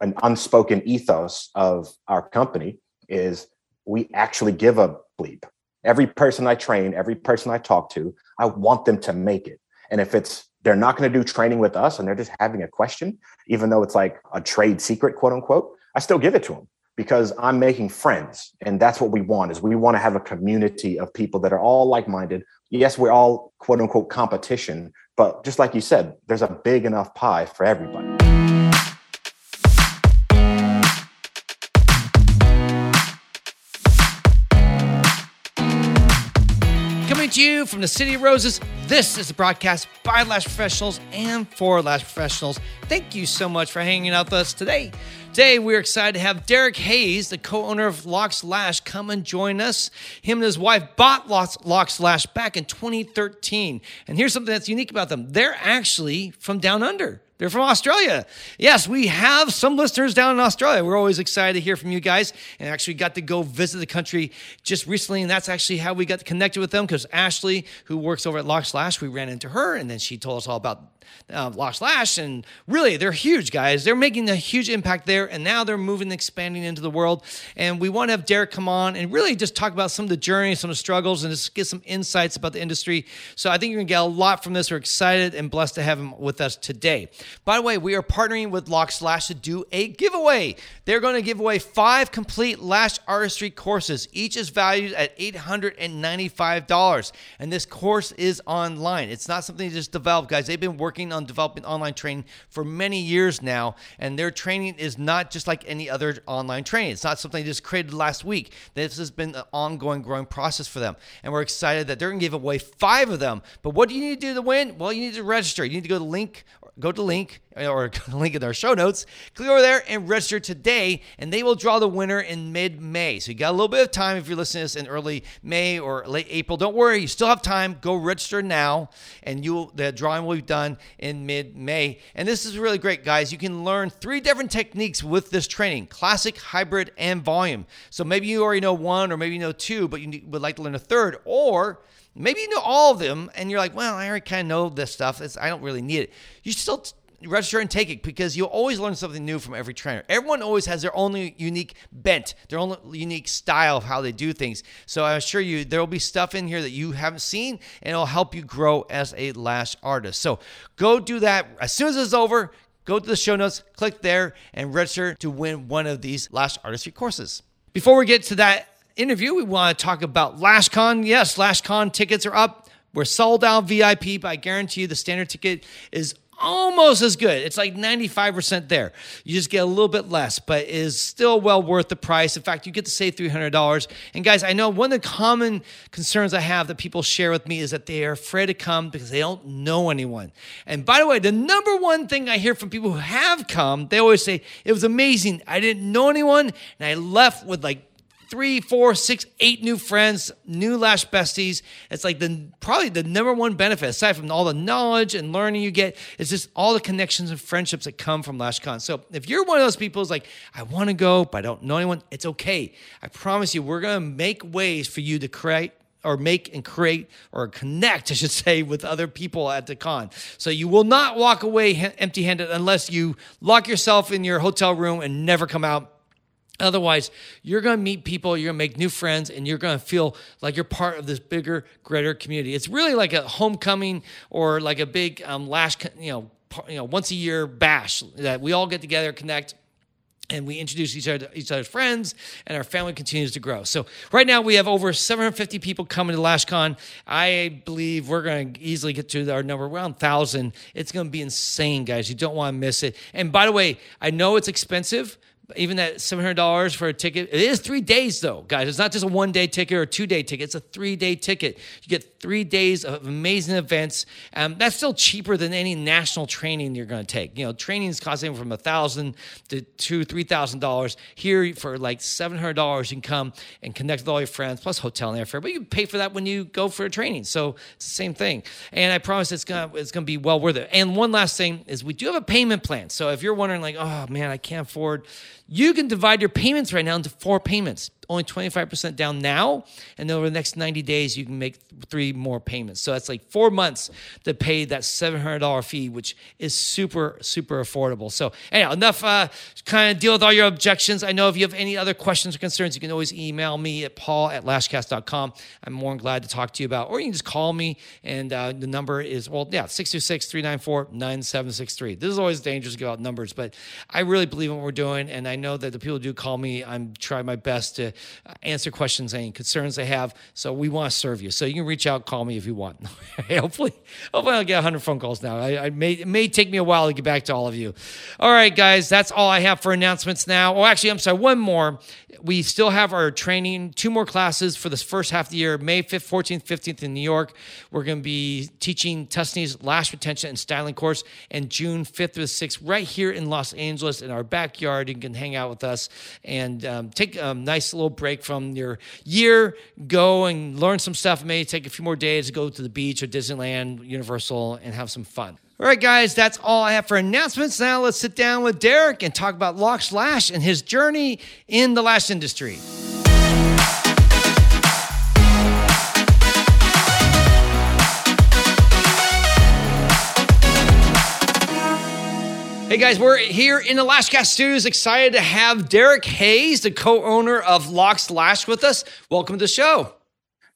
an unspoken ethos of our company is we actually give a bleep. Every person I train, every person I talk to, I want them to make it. And if it's they're not going to do training with us and they're just having a question, even though it's like a trade secret, quote unquote, I still give it to them because I'm making friends. And that's what we want is we want to have a community of people that are all like-minded. Yes, we're all quote unquote competition, but just like you said, there's a big enough pie for everybody. To you from the City of Roses, this is a broadcast by Lash Professionals and for Lash Professionals. Thank you so much for hanging out with us today. Today, we're excited to have Derek Hayes, the co owner of Locks Lash, come and join us. Him and his wife bought Locks, Locks Lash back in 2013. And here's something that's unique about them they're actually from down under. They're from Australia. Yes, we have some listeners down in Australia. We're always excited to hear from you guys. And actually got to go visit the country just recently. And that's actually how we got connected with them because Ashley, who works over at Locks Lash, we ran into her and then she told us all about uh, Locks Lash. And really, they're huge, guys. They're making a huge impact there. And now they're moving, and expanding into the world. And we want to have Derek come on and really just talk about some of the journey, some of the struggles, and just get some insights about the industry. So I think you're going to get a lot from this. We're excited and blessed to have him with us today. By the way, we are partnering with Locks Lash to do a giveaway. They're going to give away five complete lash artistry courses. Each is valued at $895. And this course is online. It's not something just developed, guys. They've been working on developing online training for many years now, and their training is not just like any other online training. It's not something they just created last week. This has been an ongoing, growing process for them, and we're excited that they're going to give away five of them. But what do you need to do to win? Well, you need to register. You need to go to link go to the link uh, or link in our show notes. Click over there and register today, and they will draw the winner in mid-May. So you got a little bit of time if you're listening to this in early May or late April. Don't worry, you still have time. Go register now, and you the drawing will be done in mid-May. And this is really great, guys. You can learn three different techniques with this training: classic, hybrid, and volume. So maybe you already know one, or maybe you know two, but you would like to learn a third, or Maybe you know all of them and you're like, well, I already kind of know this stuff. It's, I don't really need it. You still t- register and take it because you'll always learn something new from every trainer. Everyone always has their own unique bent, their own unique style of how they do things. So I assure you, there will be stuff in here that you haven't seen and it'll help you grow as a lash artist. So go do that. As soon as it's over, go to the show notes, click there, and register to win one of these lash artistry courses. Before we get to that, interview, we want to talk about LashCon. Yes, LashCon tickets are up. We're sold out VIP, but I guarantee you the standard ticket is almost as good. It's like 95% there. You just get a little bit less, but is still well worth the price. In fact, you get to save $300. And guys, I know one of the common concerns I have that people share with me is that they are afraid to come because they don't know anyone. And by the way, the number one thing I hear from people who have come, they always say, it was amazing. I didn't know anyone and I left with like three, four, six, eight new friends, new Lash besties. It's like the probably the number one benefit, aside from all the knowledge and learning you get, is just all the connections and friendships that come from LashCon. So if you're one of those people who's like, I want to go, but I don't know anyone, it's okay. I promise you, we're gonna make ways for you to create or make and create or connect, I should say, with other people at the con. So you will not walk away empty handed unless you lock yourself in your hotel room and never come out Otherwise, you're going to meet people, you're going to make new friends, and you're going to feel like you're part of this bigger, greater community. It's really like a homecoming or like a big um, lash, you know, you know, once a year bash that we all get together, connect, and we introduce each other each other's friends and our family continues to grow. So right now we have over 750 people coming to lashcon. I believe we're going to easily get to our number around 1000 it's going to be insane guys. You don't want to miss it. And by the way i know it's expensive even that $700 for a ticket. It is three days, though, guys. It's not just a one day ticket or two day ticket. It's a three day ticket. You get three days of amazing events. Um, that's still cheaper than any national training you're going to take. You know, training is costing from a thousand to two, three thousand dollars. Here, for like seven hundred dollars, you can come and connect with all your friends, plus hotel and airfare. But you pay for that when you go for a training, so it's the same thing. And I promise it's gonna it's gonna be well worth it. And one last thing is we do have a payment plan. So if you're wondering, like, oh man, I can't afford you can divide your payments right now into four payments. Only 25% down now. And over the next 90 days, you can make three more payments. So that's like four months to pay that $700 fee, which is super, super affordable. So, anyhow, enough uh, kind of deal with all your objections. I know if you have any other questions or concerns, you can always email me at paul at lashcast.com. I'm more than glad to talk to you about, or you can just call me. And uh, the number is, well, yeah, 626 394 9763. This is always dangerous to give out numbers, but I really believe in what we're doing. And I know that the people do call me, I'm trying my best to answer questions, any concerns they have. So we want to serve you. So you can reach out, call me if you want. hopefully, hopefully I'll get 100 phone calls now. I, I, may it may take me a while to get back to all of you. All right, guys, that's all I have for announcements now. Oh, actually, I'm sorry, one more. We still have our training, two more classes for this first half of the year, May 5th, 14th, 15th in New York. We're going to be teaching Tuscany's lash retention and styling course, and June 5th through 6th, right here in Los Angeles in our backyard. You can hang out with us and um, take a nice little break from your year, go and learn some stuff. Maybe take a few more days to go to the beach or Disneyland, Universal, and have some fun. All right, guys, that's all I have for announcements. Now let's sit down with Derek and talk about Lox Lash and his journey in the lash industry. Hey guys, we're here in the Lashcast Studios, excited to have Derek Hayes, the co-owner of Lox Lash, with us. Welcome to the show.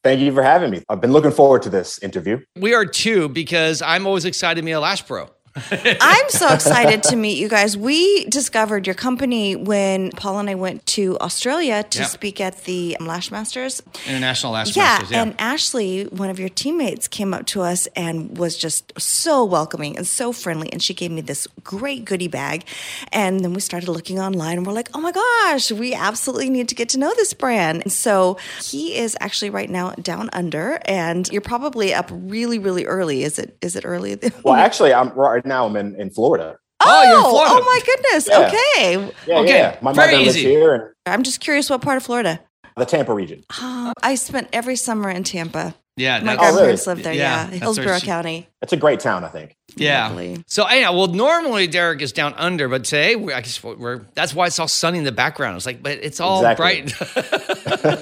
Thank you for having me. I've been looking forward to this interview. We are too, because I'm always excited to be a Lash Pro. I'm so excited to meet you guys. We discovered your company when Paul and I went to Australia to Yeah. speak at the um, Lash Masters. International Lash Yeah, Masters. Yeah. and Ashley, one of your teammates, came up to us and was just so welcoming and so friendly. And she gave me this great goodie bag. And then we started looking online and we're like, oh my gosh, we absolutely need to get to know this brand. And so he is actually right now down under, and you're probably up really, really early. Is it? Is it early? Well, actually, I'm right now. I'm in, in Florida. Oh, oh you're in oh Florida. Oh my goodness. Yeah. Okay. Yeah, Okay, yeah. My very mother lives easy. here in I'm just curious what part of Florida? the Tampa region. Oh, I spent every summer in Tampa. yeah, My that's- Oh, really? grandparents lived there. Yeah, Yeah, Hillsborough County. It's a great town, I think. Yeah. Lovely. So anyhow, well, normally Derek is down under, but today we I guess we're that's why it's all sunny in the background. It's like, but it's all Exactly. bright.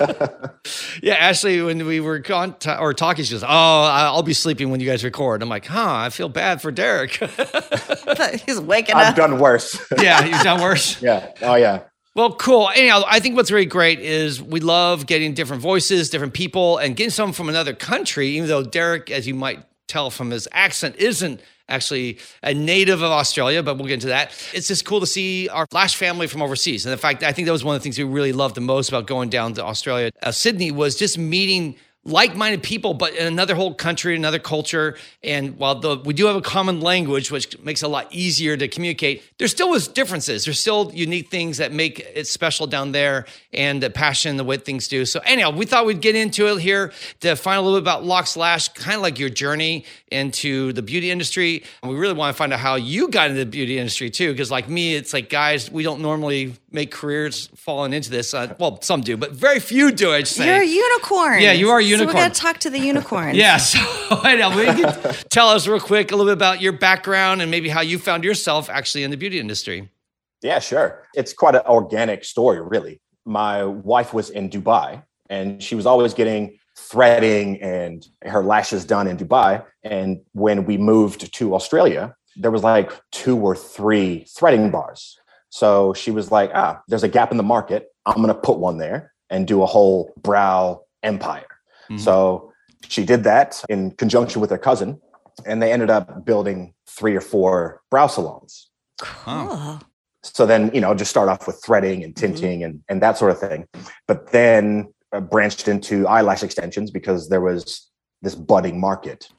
yeah, Ashley, when we were con- or talking, she goes, "Oh, I'll be sleeping when you guys record." I'm like, "Huh? I feel bad for Derek." He's waking up. I've done worse. yeah, you've done worse. yeah. Oh, yeah. Well, cool. Anyhow, I think what's really great is we love getting different voices, different people, and getting someone from another country, even though Derek, as you might tell from his accent, isn't actually a native of Australia, but we'll get into that. It's just cool to see our Flash family from overseas. And in fact, I think that was one of the things we really loved the most about going down to Australia, uh, Sydney, was just meeting like-minded people, but in another whole country, another culture. And while the, we do have a common language, which makes it a lot easier to communicate, there still was differences. There's still unique things that make it special down there, and the passion, the way things do. So anyhow, we thought we'd get into it here to find a little bit about Locks Lash kind of like your journey into the beauty industry. And we really want to find out how you got into the beauty industry too, because like me, it's like guys, we don't normally make careers falling into this. Uh, well, some do, but very few do. I'd say. You're a unicorn. Yeah, you are a So unicorn. we got to talk to the unicorns. Yeah, so I know. We can tell us real quick a little bit about your background and maybe how you found yourself actually in the beauty industry. Yeah, sure. It's quite an organic story, really. My wife was in Dubai and she was always getting threading and her lashes done in Dubai. And when we moved to Australia, there was like two or three threading bars. So she was like, ah, there's a gap in the market. I'm going to put one there and do a whole brow empire. Mhm. So she did that in conjunction with her cousin. And they ended up building three or four brow salons Cool. so then you know just start off with threading and tinting and, and that sort of thing but then uh, branched into eyelash extensions because there was this budding market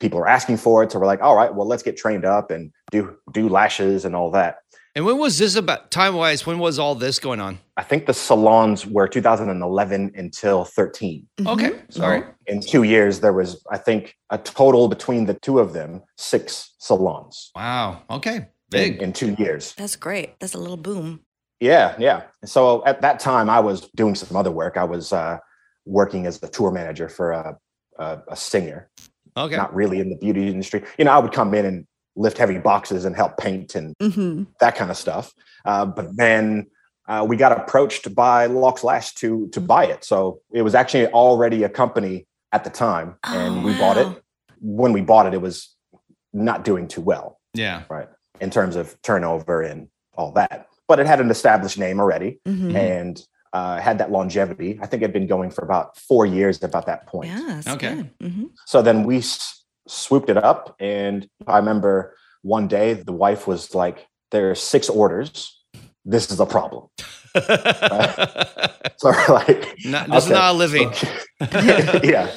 people are asking for it so we're like all right well let's get trained up and do do lashes and all that And when was this about time wise? When was all this going on? i think the salons were 2011 until 13 Mhm. Okay, so sorry. in two years there was i think a total between the two of them six salons Wow. Okay. in, Big. in two years That's great. That's a little boom. Yeah, yeah. So at that time, I was doing some other work. I was uh, working as a tour manager for a, a, a singer, Okay. not really in the beauty industry. You know, I would come in and lift heavy boxes and help paint and hmm that kind of stuff. Uh, but then uh, we got approached by Locks Lash to to buy it. So it was actually already a company at the time, and Oh, we bought it. When we bought it, it was not doing too well, Yeah. right, in terms of turnover and all that. But it had an established name already, Mhm. Mhm. and uh, had that longevity. I think it had been going for about four years at about that point. Yeah. Okay. good. Mhm. So then we s- swooped it up, and I remember one day the wife was like, "There's six orders. This is a problem." So like, Not- this is not a living. yeah.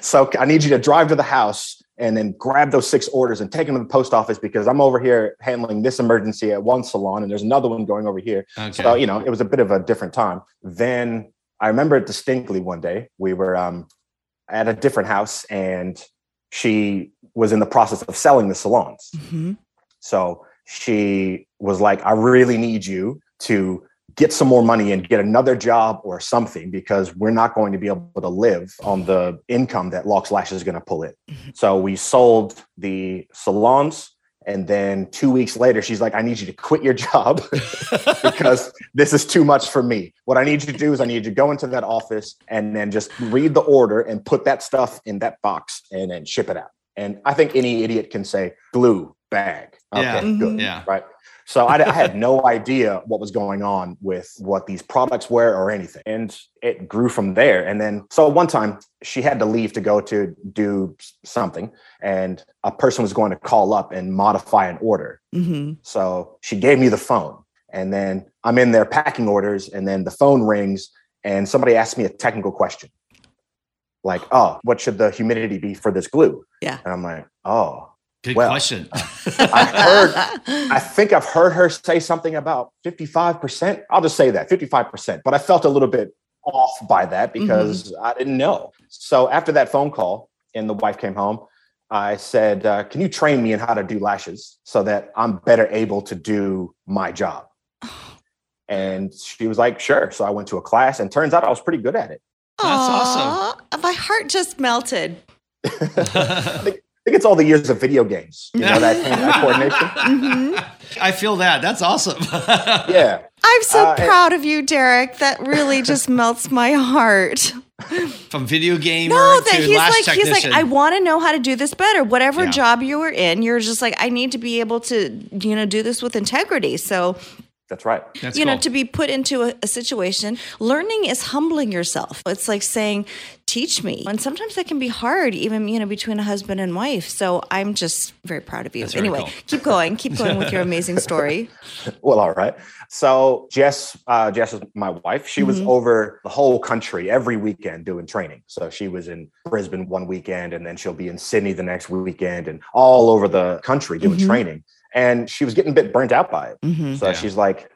So I need you to drive to the house and then grab those six orders and take them to the post office because I'm over here handling this emergency at one salon and there's another one going over here. Okay. So, you know, it was a bit of a different time. Then I remember it distinctly one day. We were um, at a different house and she was in the process of selling the salons. Mhm. So she was like, I really need you to get some more money and get another job or something because we're not going to be able to live on the income that Locks Lash is going to pull in. So we sold the salons. And then two weeks later, she's like, I need you to quit your job because this is too much for me. What I need you to do is I need you to go into that office and then just read the order and put that stuff in that box and then ship it out. And I think any idiot can say glue bag. Okay, Yeah. good. Mm-hmm. Yeah. Right. So I, I had no idea what was going on with what these products were or anything. And it grew from there. And then, so one time she had to leave to go to do something, and a person was going to call up and modify an order. Mhm. So she gave me the phone, and then I'm in there packing orders, and then the phone rings, and somebody asked me a technical question, like, "Oh, what should the humidity be for this glue?" Yeah. and I'm like, "Oh." Good well, question. I heard, I think I've heard her say something about 55%. I'll just say that 55%, but I felt a little bit off by that because I didn't know. So after that phone call and the wife came home, I said, uh, Can you train me in how to do lashes so that I'm better able to do my job? And she was like, Sure. So I went to a class and turns out I was pretty good at it. That's awesome. My heart just melted. I think, I think it's all the years of video games, you know, that, that coordination. Mhm. I feel that. That's awesome. Yeah. I'm so Uh, and- proud of you, Derek. That really just melts my heart. From video gamer No, that to he's lash like he's like I want to know how to do this better. Whatever Yeah. job you were in, you're just like I need to be able to you know do this with integrity. So That's right. That's you know to be put into a, a situation, learning is humbling yourself. It's like saying, "Teach me," and sometimes that can be hard, even you know between a husband and wife. So I'm just very proud of you. That's anyway, cool. keep going, keep going with your amazing story. Well, all right. So Jess, uh, Jess is my wife. She was Mhm. over the whole country every weekend doing training. So she was in Brisbane one weekend, and then she'll be in Sydney the next weekend, and all over the country doing Mhm. training. And she was getting a bit burnt out by it. hmm So Yeah. she's like,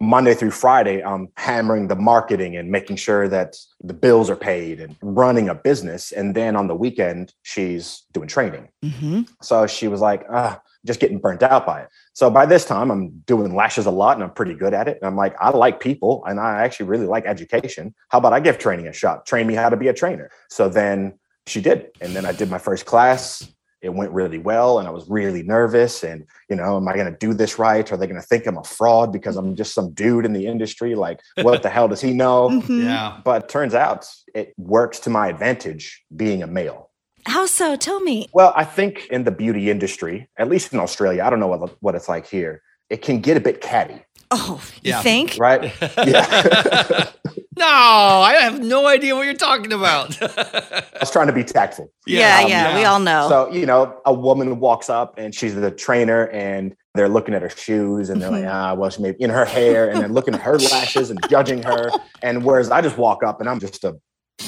Monday through Friday, I'm hammering the marketing and making sure that the bills are paid and running a business. And then on the weekend, she's doing training. hmm So she was like, ah, just getting burnt out by it. So by this time, I'm doing lashes a lot and I'm pretty good at it. And I'm like, I like people and I actually really like education. How about I give training a shot? Train me how to be a trainer. So then she did. And then I did my first class. It went really well and I was really nervous. And, you know, am I going to do this right? Are they going to think I'm a fraud because I'm just some dude in the industry? Like, what the hell does he know? Mm-hmm. yeah. But turns out it works to my advantage being a male. How so? Tell me. Well, I think in the beauty industry, at least in Australia, I don't know what, what it's like here, it can get a bit catty, Oh, you Yeah. think? right? Yeah. no, I have no idea what you're talking about. I was trying to be tactful. Yeah, Um, yeah, we all know. So, you know, a woman walks up and she's the trainer and they're looking at her shoes and they're like, ah, well, she may in her hair and then looking at her lashes and judging her. And whereas I just walk up and I'm just a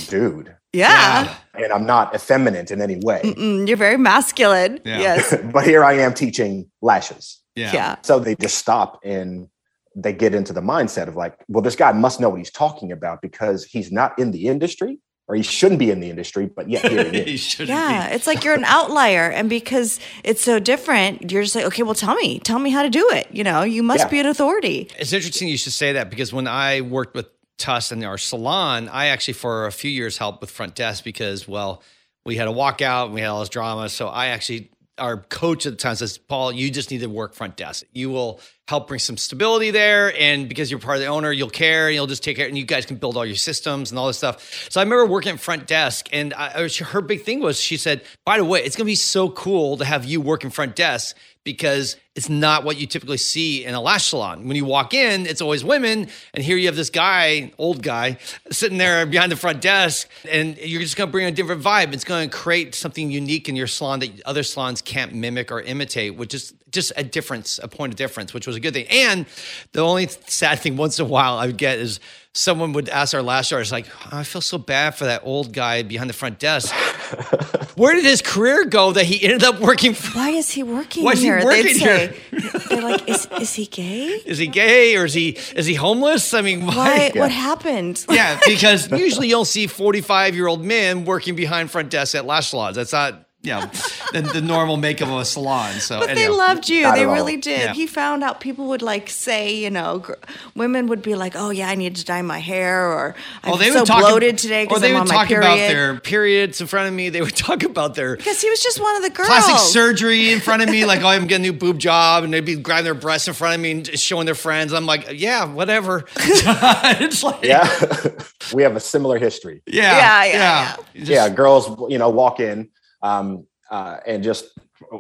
dude yeah. and I'm not effeminate in any way. Mm-mm, you're very masculine. Yeah. Yes. but here I am teaching lashes. Yeah. Yeah. So they just stop and they get into the mindset of like, well, this guy must know what he's talking about because he's not in the industry or he shouldn't be in the industry, but yet here he is. shouldn't Yeah. be. It's like you're an outlier. And because it's so different, you're just like, okay, well, tell me, tell me how to do it. You know, you must Yeah. be an authority. It's interesting you should say that because when I worked with Tuss in our salon, I actually for a few years helped with front desk because, well, we had a walkout and we had all this drama. So I actually, our coach at the time says, Paul, you just need to work front desk. You will help bring some stability there. And because you're part of the owner, you'll care and you'll just take care and you guys can build all your systems and all this stuff. So I remember working at front desk and I, her big thing was she said, by the way, it's going to be so cool to have you work in front desk because it's not what you typically see in a lash salon. When you walk in, it's always women, and here you have this guy, old guy, sitting there behind the front desk, and you're just to bring a different vibe. It's to create something unique in your salon that other salons can't mimic or imitate, which is just a difference, a point of difference, which was a good thing. And the only sad thing once in a while I would get is someone would ask our lash artist, like, oh, I feel so bad for that old guy behind the front desk. Where did his career go that he ended up working for? Why is he working Why is he here? working They'd here? say, they're like, is, is he gay? Is he gay or is he is he homeless? I mean, why? Why? Yeah. What happened? Yeah, because usually you'll see 45 year old men working behind front desks at lash salons. That's not, you know, the, the normal makeup of a salon. So, But they loved you. Not They at all. really did. Yeah. He found out people would like say, you know, gr- women would be like, "Oh yeah, I need to dye my hair," or "I'm Well, they so would talk, bloated today or because they I'm would on my talk period." about their periods in front of me. They would talk about their because he was just one of the girls. plastic surgery in front of me, like, oh, I'm getting a new boob job, and they'd be grabbing their breasts in front of me and just showing their friends. I'm like, yeah, whatever. it's like, Yeah. we have a similar history. yeah, Yeah, yeah, Just- yeah, girls, you know, walk in um, uh, and just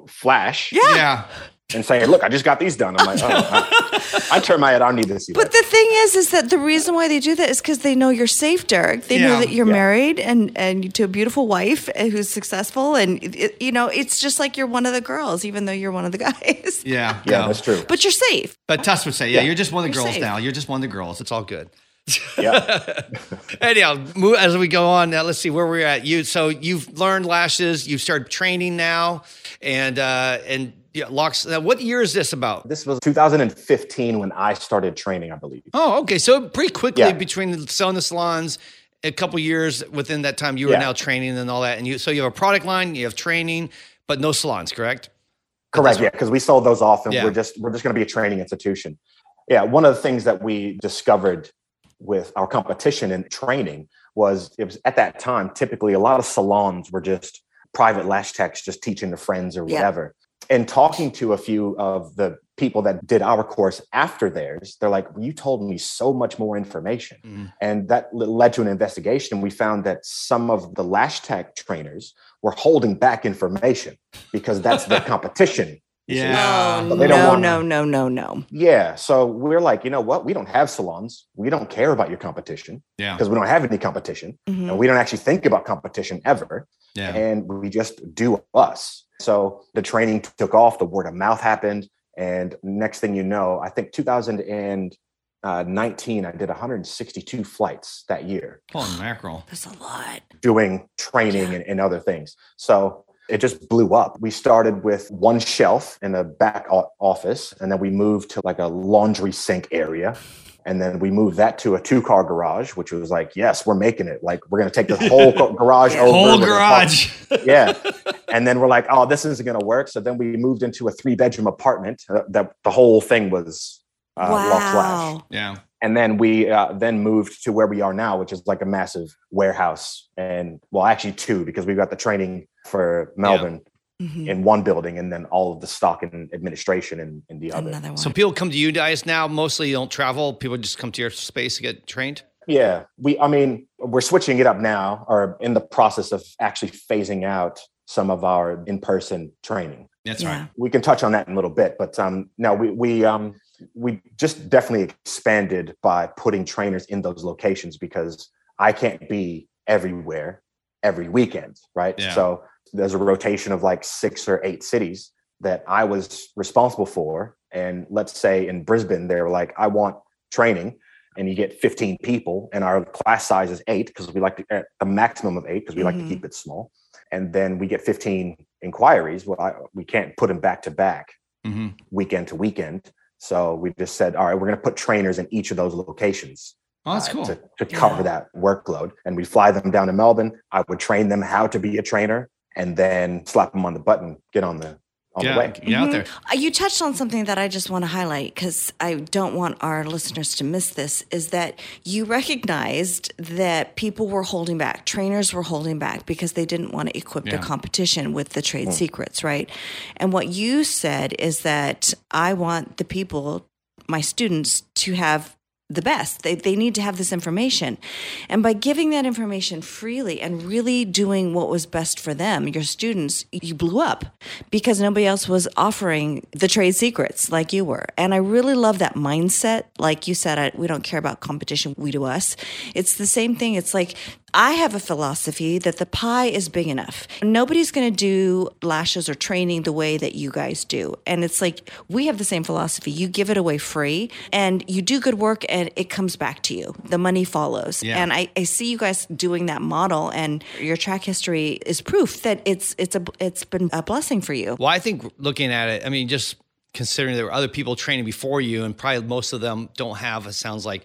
flash Yeah. yeah. and say, "Look, I just got these done." I'm like, "Oh, I, I turn my head. I don't need to see But that." the thing is, is that the reason why they do that is because they know you're safe, Derek. They know that you're Yeah. married and and to a beautiful wife uh, who's successful, and it, you know it's just like you're one of the girls, even though you're one of the guys. Yeah, yeah, no. that's true. But you're safe. But Tuss would say, yeah, Yeah. you're just one of the You're girls safe. now. You're just one of the girls. It's all good. Yeah, Anyhow, move, as we go on, now let's see where we're at. You so you've learned lashes. You've started training now, and uh, and yeah, locks. Now, what year is this about? this was 2015 when I started training, I believe. Oh, okay. So pretty quickly Yeah. between selling the salons, a couple years within that time, you were Yeah. now training and all that. And you so you have a product line, you have training, but no salons, correct? Correct. Yeah, because we sold those off, and Yeah. we're just we're just going to be a training institution. Yeah, one of the things that we discovered with our competition in training was it was at that time typically a lot of salons were just private lash techs just teaching their friends or Yeah. whatever. And talking to a few of the people that did our course after theirs, they're like, "You told me so much more information," Mhm. and that led to an investigation. We found that some of the lash tech trainers were holding back information because that's their competition. You see. Oh But they don't no, want- no, no, no, no. Yeah. So we're like, you know what? We don't have salons. We don't care about your competition Yeah. because we don't have any competition. Mhm. And we don't actually think about competition ever. Yeah. And we just do us. So the training took off, the word of mouth happened. And next thing you know, I think 2019, I did 162 flights that year Holy mackerel. There's a lot. doing training and, and other things. So it just blew up. We started with one shelf in the back office, and then we moved to like a laundry sink area. And then we moved that to a two car garage, which was like, yes, we're making it. Like, we're going to take this whole garage over. Whole We're gonna park- garage. yeah. And then we're like, oh, this isn't going to work. So then we moved into a three bedroom apartment. Uh, that the whole thing was uh, Loft Lash wow. yeah. And then we uh, then moved to where we are now which is like a massive warehouse and well actually two because we've got the training for melbourne Mhm. in one building and then all of the stock and administration in, in the other one. So people come to you guys now. Mostly you don't travel. People just come to your space to get trained. yeah we i mean we're switching it up now or in the process of actually phasing out some of our in-person training That's yeah. right. we can touch on that in a little bit but um no we we um we just definitely expanded by putting trainers in those locations because i can't be everywhere every weekend right? Yeah. so there's a rotation of like six or eight cities that i was responsible for. And let's say in brisbane they were like i want training and you get 15 people and our class size is eight because we like to at the maximum of eight because we like Mhm. to keep it small. And then we get 15 inquiries well I, we can't put them back to back hmm weekend to weekend so we just said all right we're going to put trainers in each of those locations Oh, that's uh, cool. to, to cover that workload. And we fly them down to melbourne. I would train them how to be a trainer and then slap them on the button get on the on Get the way out, get out there. Uh, You touched on something that I just want to highlight because I don't want our listeners to miss this is that you recognized that people were holding back, trainers were holding back because they didn't want to equip their Yeah. competition with the trade secrets, right? And what you said is that I want the people my students to have the best. They, they need to have this information. And by giving that information freely and really doing what was best for them, your students, you blew up because nobody else was offering the trade secrets like you were. And I really love that mindset. Like you said, I, we don't care about competition, we do us. It's the same thing. It's like I have a philosophy that the pie is big enough. Nobody's going to do lashes or training the way that you guys do. And it's like we have the same philosophy. You give it away free and you do good work and it comes back to you. The money follows. Yeah. And I, I see you guys doing that model and your track history is proof that it's it's a it's been a blessing for you. Well, I think looking at it, I mean, just considering there were other people training before you, and probably most of them don't have, it sounds like,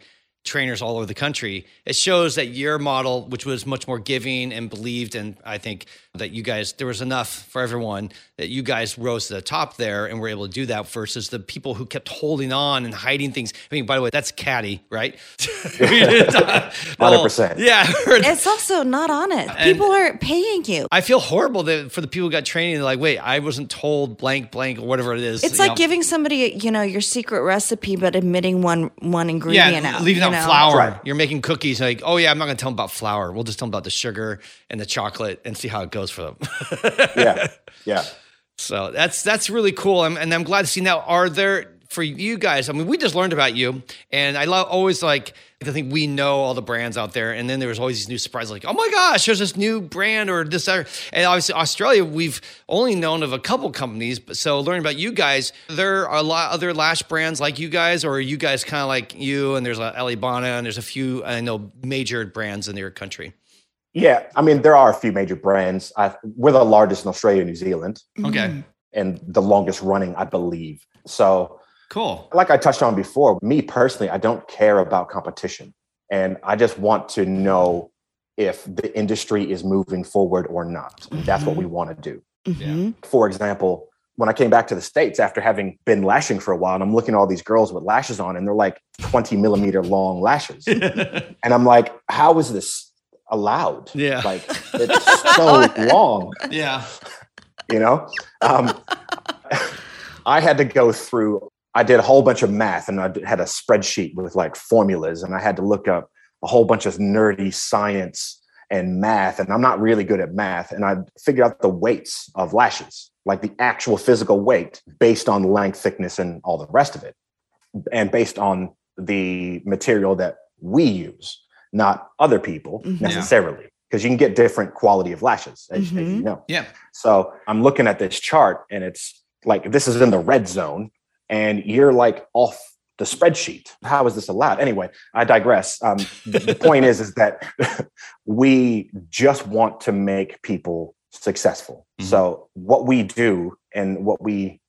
trainers all over the country. It shows that your model, which was much more giving and believed, and I think that you guys, there was enough for everyone that you guys rose to the top there and were able to do that versus the people who kept holding on and hiding things. I mean, by the way, that's catty, right? 100%. Yeah. It's also not honest. People are paying you. I feel horrible that for the people who got training, they're like, wait, I wasn't told blank, blank, or whatever it is. It's like know. giving somebody, you know, your secret recipe, but admitting one one ingredient yeah, out. leaving out know? flour. Right. You're making cookies. Like, oh yeah, I'm not going to tell them about flour. We'll just tell them about the sugar and the chocolate and see how it goes for them. Yeah. Yeah. so that's that's really cool. I'm, and I'm glad to see now. Are there for you guys? I mean, we just learned about you, and I love always like I think we know all the brands out there, and then there was always these new surprises, like oh my gosh, there's this new brand or this other. And obviously, Australia, we've only known of a couple companies, but so learning about you guys, there are a lot other lash brands like you guys, or are you guys kind of like you? And there's a Elibana, and there's a few I know major brands in your country. Yeah. I mean, there are a few major brands. I, we're the largest in Australia and New Zealand Okay, and the longest running, I believe. So, cool. like I touched on before, me personally, I don't care about competition. And I just want to know if the industry is moving forward or not. And that's what we want to do. Mhm. For example, when I came back to the States after having been lashing for a while, and I'm looking at all these girls with lashes on, and they're like 20 millimeter long lashes. and I'm like, how is this allowed? Yeah. Like, it's so long, yeah. you know? Um, I had to go through, I did a whole bunch of math and I had a spreadsheet with like formulas, and I had to look up a whole bunch of nerdy science and math. And I'm not really good at math. And I figured out the weights of lashes, like the actual physical weight based on length, thickness, and all the rest of it, and based on the material that we use, not other people Mhm. necessarily. Because you can get different quality of lashes, as, as you Mhm. know. Yeah. So I'm looking at this chart and it's like this is in the red zone and you're like off the spreadsheet. How is this allowed? Anyway, I digress. Um, the, the point is, is that we just want to make people successful. Mhm. So what we do and what we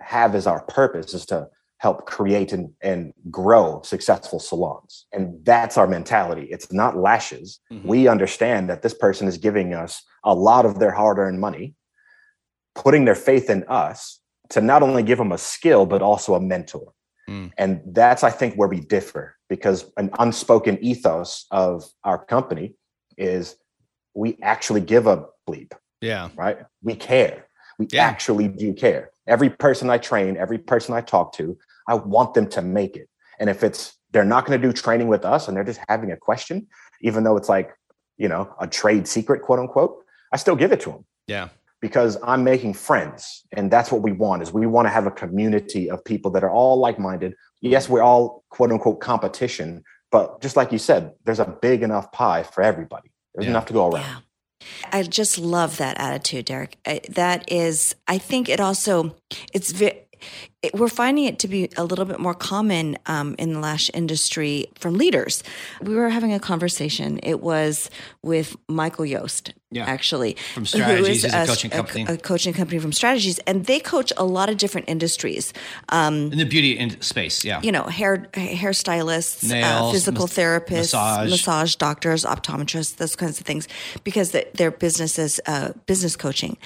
have as our purpose is to help create and, and grow successful salons. And that's our mentality. It's not lashes. Mhm. We understand that this person is giving us a lot of their hard earned money, putting their faith in us to not only give them a skill, but also a mentor. Mm. And that's, I think, where we differ because an unspoken ethos of our company is we actually give a bleep Yeah. right? We care. We Yeah. actually do care. Every person I train, every person I talk to, I want them to make it. And if it's they're not going to do training with us and they're just having a question, even though it's like, you know, a trade secret, quote unquote, I still give it to them Yeah. because I'm making friends. And that's what we want is we want to have a community of people that are all like-minded. Yes, we're all quote unquote competition, but just like you said, there's a big enough pie for everybody. There's Yeah. enough to go around. Yeah. I just love that attitude, Derek. That is, I think it also, it's it, we're finding it to be a little bit more common um, in the lash industry from leaders. We were having a conversation. It was with Michael Yost, Yeah. actually, From Strategies, is he's a coaching company. a coaching company from Strategies, and they coach a lot of different industries. Um, In the beauty in space. Yeah. you know, hair hairstylists, uh, Nails, physical mas- therapists, massage. massage. doctors, optometrists, those kinds of things, because the, their business is uh, business coaching.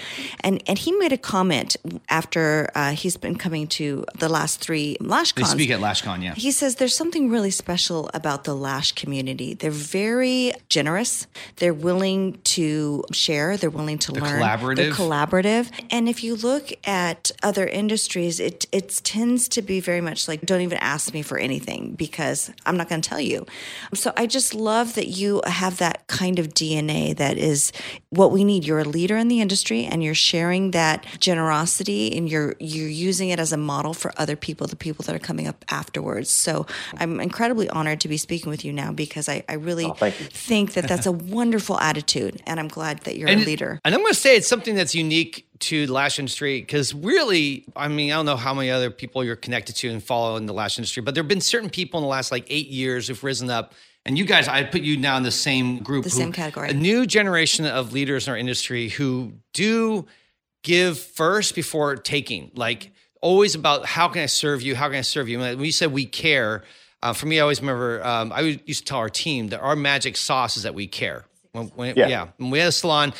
And and he made a comment after uh, he's been coming to to the last three lash They speak at LashCon, yeah. He says there's something really special about the lash community. They're very generous. They're willing to share. They're willing to They're learn. collaborative. They're collaborative. And if you look at other industries, it it tends to be very much like don't even ask me for anything because I'm not going to tell you. So I just love that you have that kind of DNA that is what we need. You're a leader in the industry and you're sharing that generosity and you're you're using it as a model for other people, the people that are coming up afterwards. So I'm incredibly honored to be speaking with you now because I, I really Oh, think that that's a wonderful attitude and I'm glad that you're a leader. And I'm going to say it's something that's unique to the lash industry because really, I mean, I don't know how many other people you're connected to and follow in the lash industry, but there have been certain people in the last like eight years who've risen up. And you guys, I put you now in the same group. The who- same category. A new generation of leaders in our industry who do give first before taking. Like always about how can I serve you? How can I serve you? When you said we care, uh, for me, I always remember um, I used to tell our team that our magic sauce is that we care. When, when, yeah. Yeah. When we had a salon,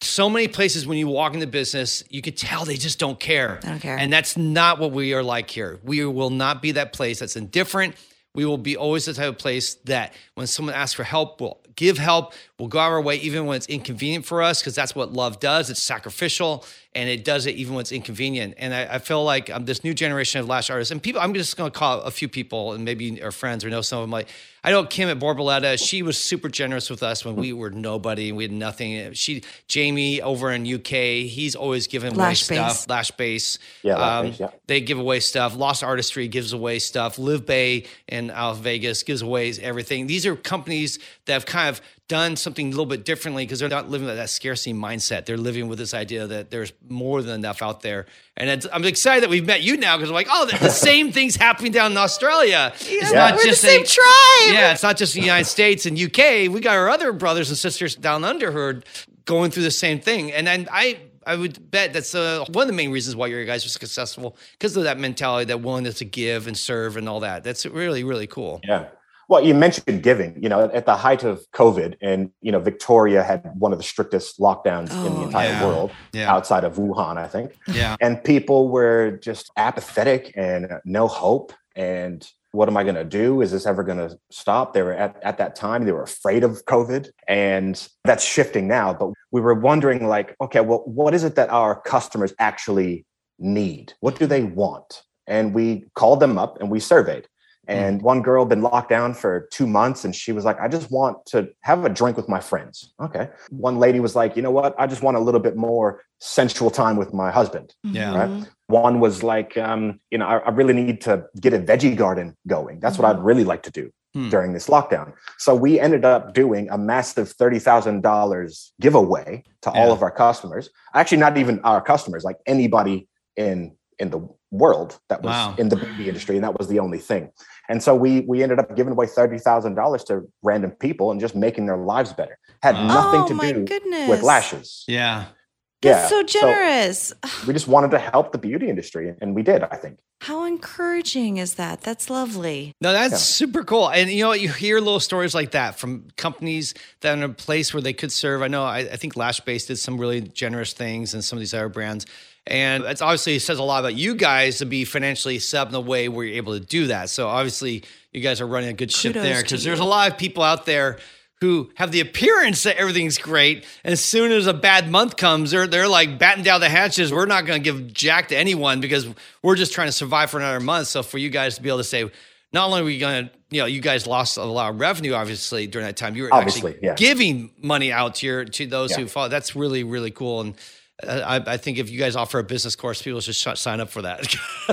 so many places when you walk in the business, you could tell they just don't care. They don't care. And that's not what we are like here. We will not be that place that's indifferent. We will be always the type of place that when someone asks for help, we'll give help. We'll go our way, even when it's inconvenient for us, because that's what love does. It's sacrificial and it does it even when it's inconvenient. And I, I feel like um, this new generation of lash artists and people, I'm just going to call a few people and maybe our friends or know some of them. Like, I know Kim at Borboleta, she was super generous with us when we were nobody and we had nothing. She, Jamie over in UK, he's always giving away Lash Base. stuff. Lash Base. Yeah, Lash Um, Base, yeah. they give away stuff. Lost Artistry gives away stuff. Live Bay in out of Vegas gives away everything. These are companies that have kind of done something a little bit differently because they're not living with that scarcity mindset. They're living with this idea that there's more than enough out there. And it's, I'm excited that we've met you now because I'm like, oh, the, the same thing's happening down in Australia. it's Yeah. not We're the just same a- tribe. Yeah, it's not just the United States and UK. We got our other brothers and sisters down under who are going through the same thing. And then I I would bet that's uh, one of the main reasons why your guys are successful because of that mentality, that willingness to give and serve and all that. That's really really cool. Yeah. Well, you mentioned giving, you know, at the height of COVID, and, you know, Victoria had one of the strictest lockdowns in Oh, the entire yeah. world Yeah. outside of Wuhan, I think. Yeah. And people were just apathetic and no hope. And what am I going to do? Is this ever going to stop? They were at, at that time, they were afraid of COVID. And that's shifting now. But we were wondering, like, okay, well, what is it that our customers actually need? What do they want? And we called them up and we surveyed. And one girl had been locked down for two months and she was like, I just want to have a drink with my friends. Okay. One lady was like, you know what? I just want a little bit more sensual time with my husband. Yeah. Right. One was like, um, you know, I, I really need to get a veggie garden going. That's what I'd really like to do Hmm. during this lockdown. So we ended up doing a massive $30,000 giveaway to all of our customers. Actually, not even our customers, like anybody in in the world that was Wow. in the beauty industry, and that was the only thing. And so we we ended up giving away thirty thousand dollars to random people and just making their lives better. Had Wow. nothing Oh, to do goodness. with lashes. Yeah. That's Yeah, so generous. we just wanted to help the beauty industry, and we did. I think. How encouraging is that? That's lovely. No, that's Yeah. super cool. And you know what? You hear little stories like that from companies that are in a place where they could serve. I know, I, I think Lash Base did some really generous things and some of these other brands. And it's obviously says a lot about you guys to be financially set up in the way where you're able to do that. So obviously you guys are running a good ship Kudos there because there's a lot of people out there who have the appearance that everything's great. And as soon as a bad month comes, they're they're like batting down the hatches. We're not going to give jack to anyone because we're just trying to survive for another month. So for you guys to be able to say, not only are we going to, you know, you guys lost a lot of revenue obviously during that time. You were Obviously, actually yeah. giving money out to your to those Yeah. who follow. That's really really cool. And I, I think if you guys offer a business course, people should sh- sign up for that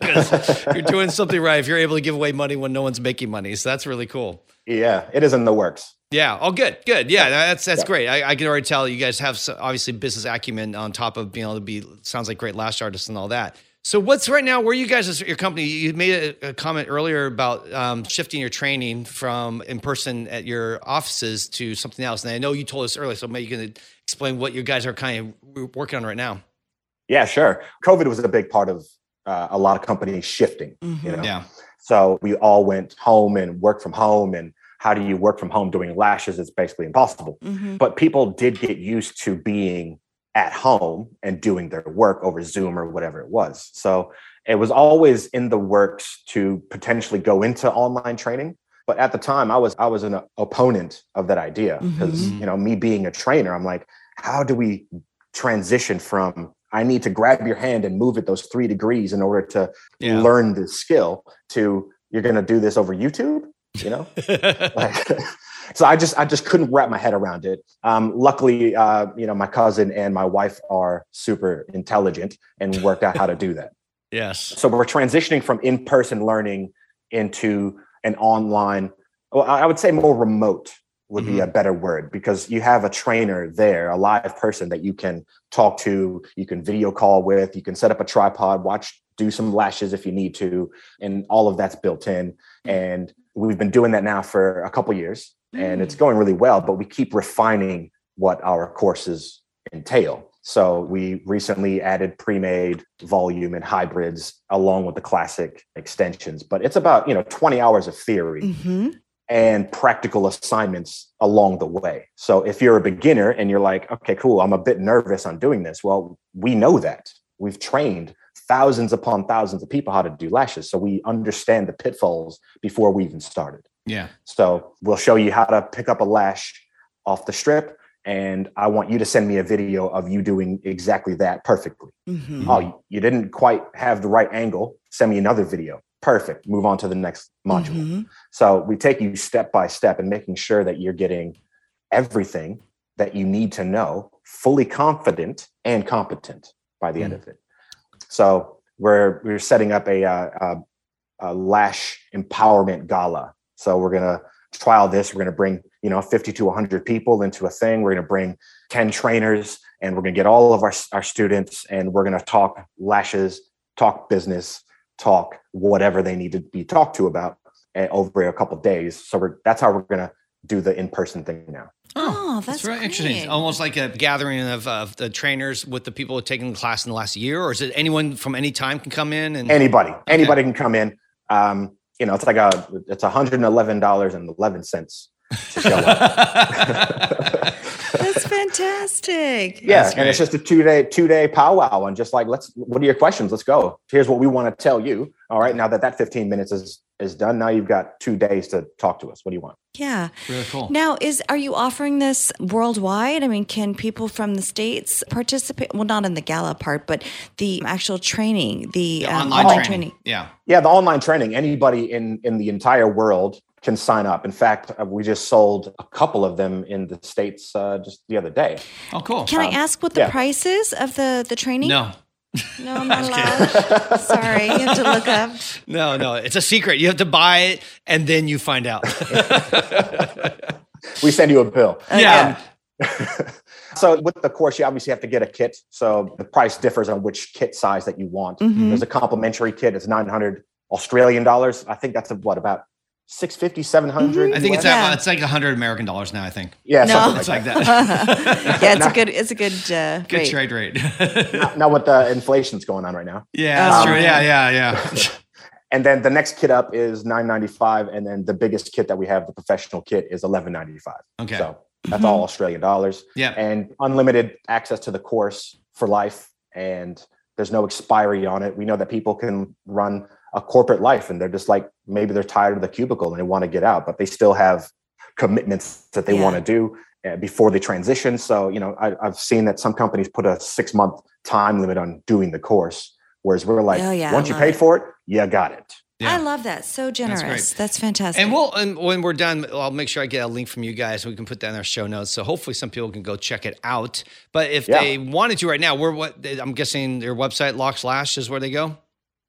because you're doing something right. If you're able to give away money when no one's making money, so that's really cool. Yeah, it is in the works. Yeah. Oh, good. Good. Yeah. That's that's Yeah. great. I, I can already tell you guys have so- obviously business acumen on top of being able to be sounds like great lash artists and all that. So what's right now? Where you guys your company? You made a, a comment earlier about um, shifting your training from in person at your offices to something else. And I know you told us earlier, so maybe you can explain what you guys are kind of working on right now. Yeah, sure. COVID was a big part of uh, a lot of companies shifting. You know, Yeah. so we all went home and worked from home. And how do you work from home doing lashes? It's basically impossible. Mhm. But people did get used to being at home and doing their work over Zoom or whatever it was. So it was always in the works to potentially go into online training. But at the time, I was I was an opponent of that idea because Mhm. you know me being a trainer, I'm like, how do we transition from I need to grab your hand and move it those three degrees in order to Yeah. learn the skill to you're going to do this over YouTube, you know? like, so I just I just couldn't wrap my head around it. Um, luckily, uh, you know, my cousin and my wife are super intelligent and worked out how to do that. yes. So we're transitioning from in-person learning into an online. Well, I I would say more remote would be a mm-hmm. better word because you have a trainer there, a live person that you can talk to, you can video call with, you can set up a tripod, watch, do some lashes if you need to, and all of that's built in. And we've been doing that now for a couple years, and it's mm. going really well. But we keep refining what our courses entail. So we recently added pre-made volume and hybrids along with the classic extensions. But it's about you know 20 hours of theory hmm and practical assignments along the way. So if you're a beginner and you're like, okay, cool, I'm a bit nervous on doing this. Well, we know that. We've trained thousands upon thousands of people how to do lashes. So we understand the pitfalls before we even started. Yeah. So we'll show you how to pick up a lash off the strip. And I want you to send me a video of you doing exactly that perfectly. hmm Oh, you- didn't quite have the right angle. Send me another video. Perfect. Move on to the next module. Mhm. So we take you step by step and making sure that you're getting everything that you need to know, fully confident and competent by the end of it. So we're we're setting up a, uh, a, a lash empowerment gala. So we're gonna trial this. We're gonna bring you know 50 to 100 people into a thing. We're gonna bring 10 trainers, and we're gonna get all of our our students, and we're gonna talk lashes, talk business, talk whatever they need to be talked to about uh, over a couple days. So we're, that's how we're going to do the in-person thing now. Oh, that's very interesting. It's great. almost like a gathering of, of the trainers with the people who have taken the class in the last year, or is it anyone from any time can come in and Anybody, anybody can come in. Um, you know, it's like a, it's $111.11 to show up. That's fantastic. yeah. That's And it's just a two day, two day powwow and just like, let's, what are your questions? Let's go. Here's what we want to tell you. All right. Now that that 15 minutes is, is done, now you've got two days to talk to us. What do you want? Yeah. really cool. Now, is are you offering this worldwide? I mean, can people from the states participate? Well, not in the gala part, but the actual training, the, The um, online, training. Yeah. Yeah, the online training. Anybody in in the entire world can sign up. In fact, uh, we just sold a couple of them in the states uh, just the other day. Oh, cool. Can I Um, ask what the yeah. price is of the the training? no, no, I'm not allowed. Sorry, you have to look up. no, no. It's a secret. You have to buy it and then you find out. We send you a bill. yeah. So with the course, you obviously have to get a kit. So the price differs on which kit size that you want. Mhm. There's a complimentary kit. It's 900 Australian dollars. I think that's a, what about 650, 700? I think it's Yeah. at, it's like hundred American dollars now. I think yeah, No. something it's like like that. that. yeah, it's a good it's a good uh, Good rate. trade rate. Now with the inflation's going on right now. yeah, that's Um, true. Yeah, yeah, yeah. And then the next kit up is 995 and then the biggest kit that we have, the professional kit is 1195. Okay. So that's all Australian dollars yeah. and unlimited access to the course for life and there's no expiry on it. We know that people can run a corporate life and they're just like maybe they're tired of the cubicle and they want to get out, but they still have commitments that they Yeah. want to do uh, before they transition. So, you know, I, I've seen that some companies put a six month time limit on doing the course, whereas we're like, Oh, yeah, once you love paid it. for it, you got it. Yeah. I love that. So generous. That's, great. fantastic. And we'll and when we're done, I'll make sure I get a link from you guys. We can put that in our show notes. So hopefully some people can go check it out. But if Yeah. they wanted to right now, we're what I'm guessing their website, Locks Lash, is where they go.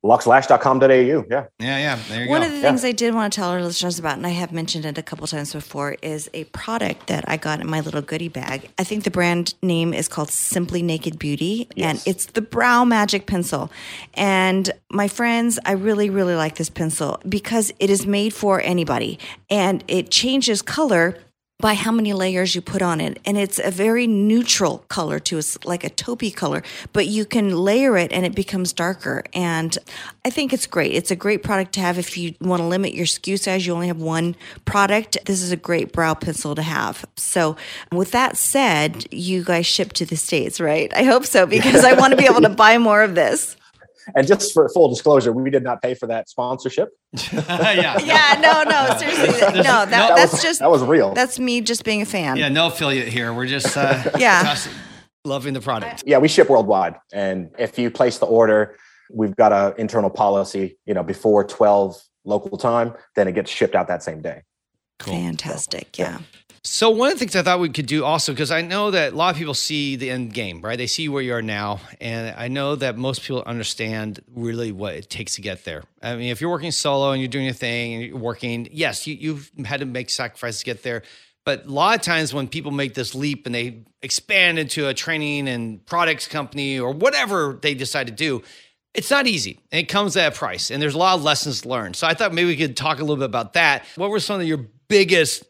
Lockslash.com.au. Yeah. Yeah, yeah. There you One go. of the things I did want to tell our listeners about, and I have mentioned it a couple times before, is a product that I got in my little goodie bag. I think the brand name is called Simply Naked Beauty, and it's the Brow Magic Pencil. And my friends, I really, really like this pencil because it is made for anybody and it changes color by how many layers you put on it. And it's a very neutral color too. It's like a taupey color, but you can layer it and it becomes darker. And I think it's great. It's a great product to have if you want to limit your SKU size. You only have one product. This is a great brow pencil to have. So with that said, you guys ship to the States, right? I hope so because I want to be able to buy more of this. And just for full disclosure, we did not pay for that sponsorship. yeah. Yeah, no, no, seriously, no. That, no- that's was, just that was real. that's me just being a fan. Yeah, no affiliate here. We're just uh, Yeah. just loving the product. yeah, we ship worldwide, and if you place the order, we've got a internal policy. You know, before twelve local time, then it gets shipped out that same day. Fantastic. Yeah. So one of the things I thought we could do also, because I know that a lot of people see the end game, right? They see where you are now, and I know that most people understand really what it takes to get there. I mean, if you're working solo and you're doing your thing and you're working, yes, you, you've had to make sacrifices to get there. But a lot of times when people make this leap and they expand into a training and products company or whatever they decide to do, it's not easy. And it comes at a price. And there's a lot of lessons learned. So I thought maybe we could talk a little bit about that. What were some of your biggest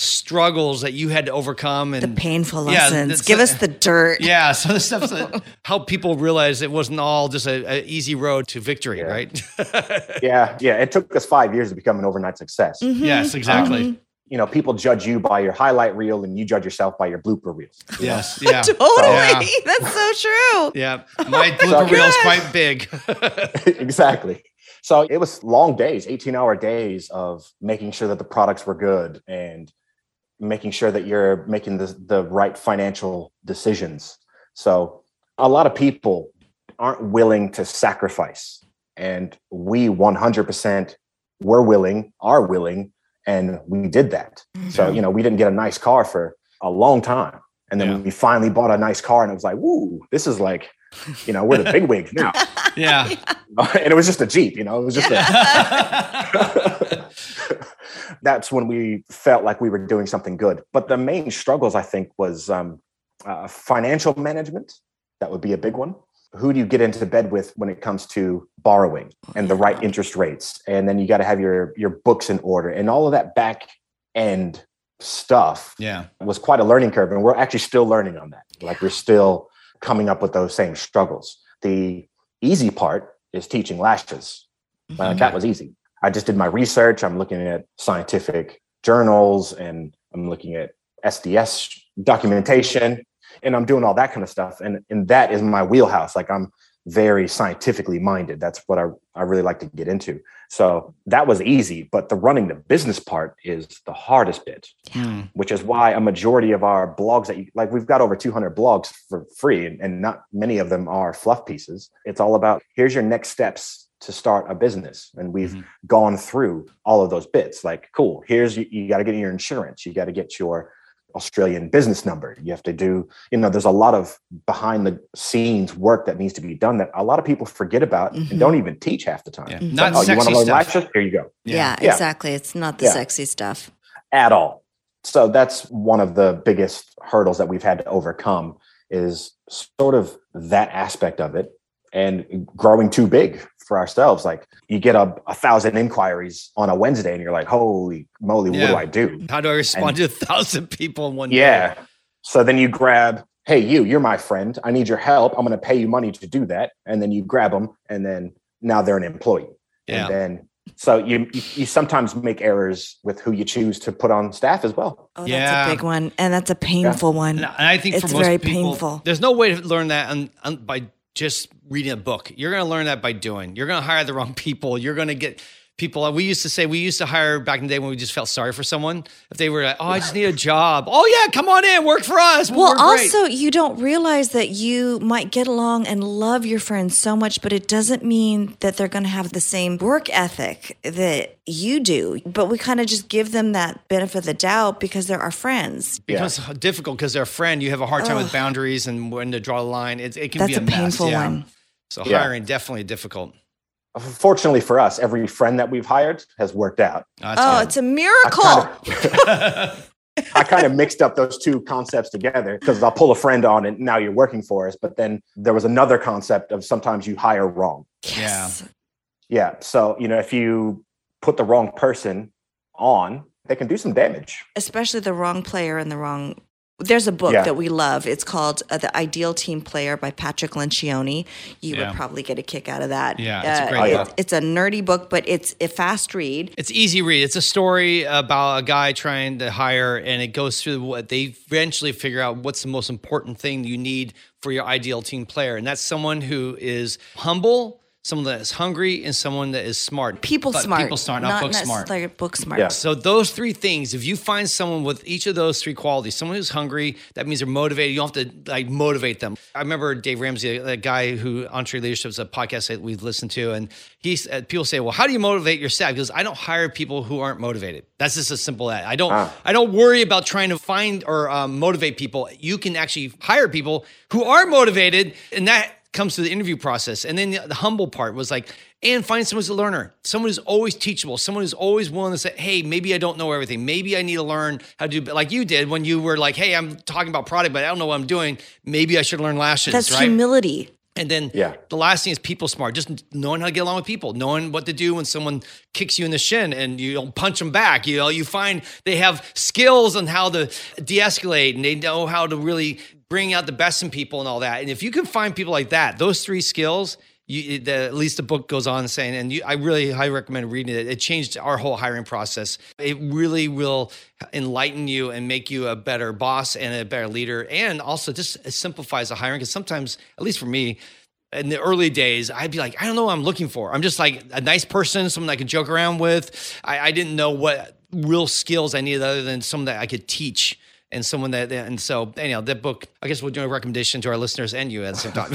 struggles that you had to overcome and The painful lessons. that's- Give us the dirt. yeah, so the stuff that help people realize it wasn't all just a, a easy road to victory, Yeah. right? Yeah, yeah. It took us five years to become an overnight success. Mhm. yes, exactly. You know, people judge you by your highlight reel, and you judge yourself by your blooper reels. Yes, yeah, Totally. Yeah. That's so true. yeah. My blooper reel is quite big. exactly. So it was long days, 18 hour days of making sure that the products were good and making sure that you're making the, the right financial decisions. So a lot of people aren't willing to sacrifice. And we 100% were willing, are willing, and we did that. Mm-hmm. So, you know, we didn't get a nice car for a long time. And then Yeah. we finally bought a nice car and it was like, woo, this is like, you know, we're the big wigs now. yeah. and it was just a Jeep, you know, it was just a, that's when we felt like we were doing something good. But the main struggles, I think, was um, uh, financial management. That would be a big one. Who do you get into bed with when it comes to borrowing and the right interest rates? And then you got to have your your books in order and all of that back end stuff yeah. was quite a learning curve and we're actually still learning on that like we're still coming up with those same struggles. The easy part is teaching lashes. Like Mhm. that was easy. I just did my research. I'm looking at scientific journals and i'm looking at sds documentation and i'm doing all that kind of stuff. And and that is my wheelhouse. Like i'm very scientifically minded. That's what i, I really like to get into. So that was easy but the running the business part is the hardest bit Mm. which is why a majority of our blogs that you like we've got over 200 blogs for free and, and not many of them are fluff pieces. It's all about here's your next steps to start a business. And we've Mhm. gone through all of those bits. Like cool here's you, you got to get your insurance. You got to get your australian business number you have to do you know there's a lot of behind the scenes work that needs to be done that a lot of people forget about Mhm. and don't even teach half the time Yeah. Mhm. Not oh you want to learn stuff. lashes here you go Yeah, Yeah. exactly. It's not the Yeah. sexy stuff. at all. So that's one of the biggest hurdles that we've had to overcome is sort of that aspect of it and growing too big for ourselves. Like you get a, a thousand inquiries on a Wednesday and you're like, holy moly, Yeah. what do I do? How do I respond And- to a thousand people in one Yeah. day? So then you grab, hey, you, you're my friend. I need your help. I'm going to pay you money to do that. And then you grab them and then now they're an employee. Yeah. And then so you, you you sometimes make errors with who you choose to put on staff as well. Oh, Yeah. that's a big one. And that's a painful one. And and I think for It's most very people, painful. there's no way to learn that and, on, by just reading a book. You're going to learn that by doing. You're going to hire the wrong people. You're going to get people. We used to say we used to hire back in the day when we just felt sorry for someone. If they were like, "Oh, I just need a job." Oh yeah, come on in, work for us. Well, We're great." also, you don't realize that you might get along and love your friends so much, but it doesn't mean that they're going to have the same work ethic that you do. But we kind of just give them that benefit of the doubt because they're our friends. It becomes difficult because they're a friend. You have a hard time with boundaries and when to draw the line. It, it can That's be a a, mess. painful yeah. one. So Yeah. hiring definitely difficult. Fortunately for us, every friend that we've hired has worked out. Oh, that's Oh, it's a miracle. kind of, I kind of mixed up those two concepts together because I'll pull a friend on and now you're working for us. But then there was another concept of sometimes you hire wrong. yes. Yeah. So, you know, if you put the wrong person on, they can do some damage. Especially the wrong player and the wrong. There's a book Yeah. that we love. It's called uh, The Ideal Team Player by Patrick Lencioni. You Yeah. would probably get a kick out of that. Yeah, it's a Uh, great book. It's a nerdy book, but it's a fast read. It's easy read. It's a story about a guy trying to hire, and it goes through what they eventually figure out what's the most important thing you need for your ideal team player, and that's someone who is humble, someone that is hungry, and someone that is smart. People But smart. People smart, not, book smart. necessarily book smart. Yeah. So those three things, if you find someone with each of those three qualities, someone who's hungry, that means they're motivated. You don't have to like motivate them. I remember Dave Ramsey, a guy who EntreLeadership is a podcast that we've listened to, and he's uh, people say, "Well, how do you motivate your staff?" Because I don't hire people who aren't motivated. That's just as simple as. I don't. Ah. I don't worry about trying to find or um, motivate people. You can actually hire people who are motivated, and that comes to the interview process. And then the, the humble part was like, and find someone who's a learner, someone who's always teachable, someone who's always willing to say, hey, maybe I don't know everything. Maybe I need to learn how to do like you did when you were like, hey, I'm talking about product, but I don't know what I'm doing. Maybe I should learn lashes, That's right? humility. And then Yeah. the last thing is people smart, just knowing how to get along with people, knowing what to do when someone kicks you in the shin and you don't punch them back. You know, you find they have skills on how to de-escalate and they know how to really bring out the best in people and all that. And if you can find people like that, those three skills, you, the, at least the book goes on saying, and you, I really highly recommend reading it. It changed our whole hiring process. It really will enlighten you and make you a better boss and a better leader, and also just simplifies the hiring. Because sometimes, at least for me, in the early days, I'd be like, I don't know what I'm looking for. I'm just like a nice person, someone I could joke around with. I, I didn't know what real skills I needed other than someone that I could teach and someone that, and so, anyhow, that book, I guess we'll do a recommendation to our listeners and you at the same time.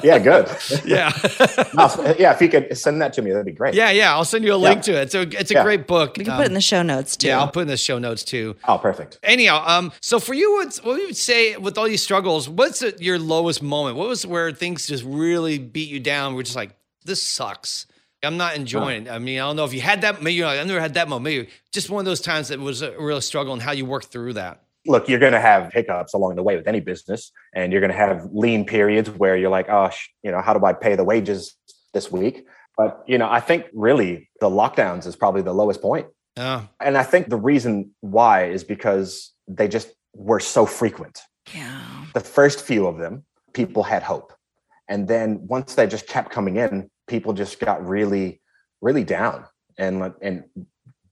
Yeah, good. yeah. No, yeah, if you could send that to me, that'd be great. Yeah. Yeah. I'll send you a link Yeah. to it. So it's a Yeah. great book. We can put it in the show notes too. Um, Yeah. I'll put in the show notes too. Oh, perfect. Anyhow, um, so for you, what's, what would you say with all these struggles? What's your lowest moment? What was where things just really beat you down? We're just like, this sucks. I'm not enjoying it. I mean, I don't know if you had that. Maybe you're like, I've never had that moment. Maybe just one of those times that was a real struggle and how you worked through that. Look, you're going to have hiccups along the way with any business, and you're going to have lean periods where you're like, oh, sh- you know, how do I pay the wages this week? But, you know, I think really the lockdowns is probably the lowest point. Uh, And I think the reason why is because they just were so frequent. Yeah. The first few of them, people had hope. And then once they just kept coming in, people just got really, really down and and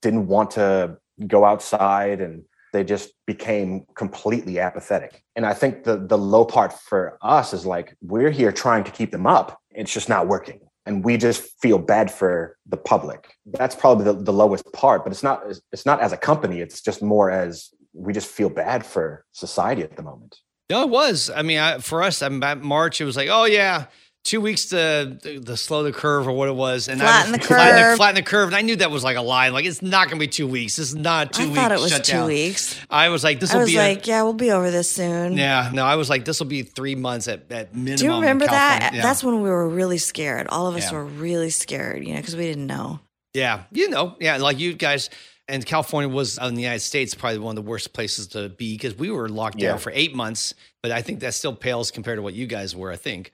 didn't want to go outside and they just became completely apathetic. And I think the the low part for us is like we're here trying to keep them up. It's just not working. And we just feel bad for the public. That's probably the, the lowest part, but it's not it's not as a company, it's just more as we just feel bad for society at the moment. no, it was. I mean, I, for us, I'm at March. It was like, oh yeah, two weeks to the slow the curve or what it was, and I Flatten was- the flatten curve. flatten the curve. And I knew that was like a lie. Like it's not going to be two weeks. This is not two I weeks. thought it was two shutdown. weeks. I was like, this I will was be like, a, yeah, we'll be over this soon. yeah. No, I was like, this will be three months at, at minimum. Do you remember that? Yeah. That's when we were really scared. All of us Yeah. were really scared, you know, because we didn't know. Yeah, you know, yeah, like you guys. And California was uh, in the United States probably one of the worst places to be because we were locked down for eight months. But I think that still pales compared to what you guys were. I think.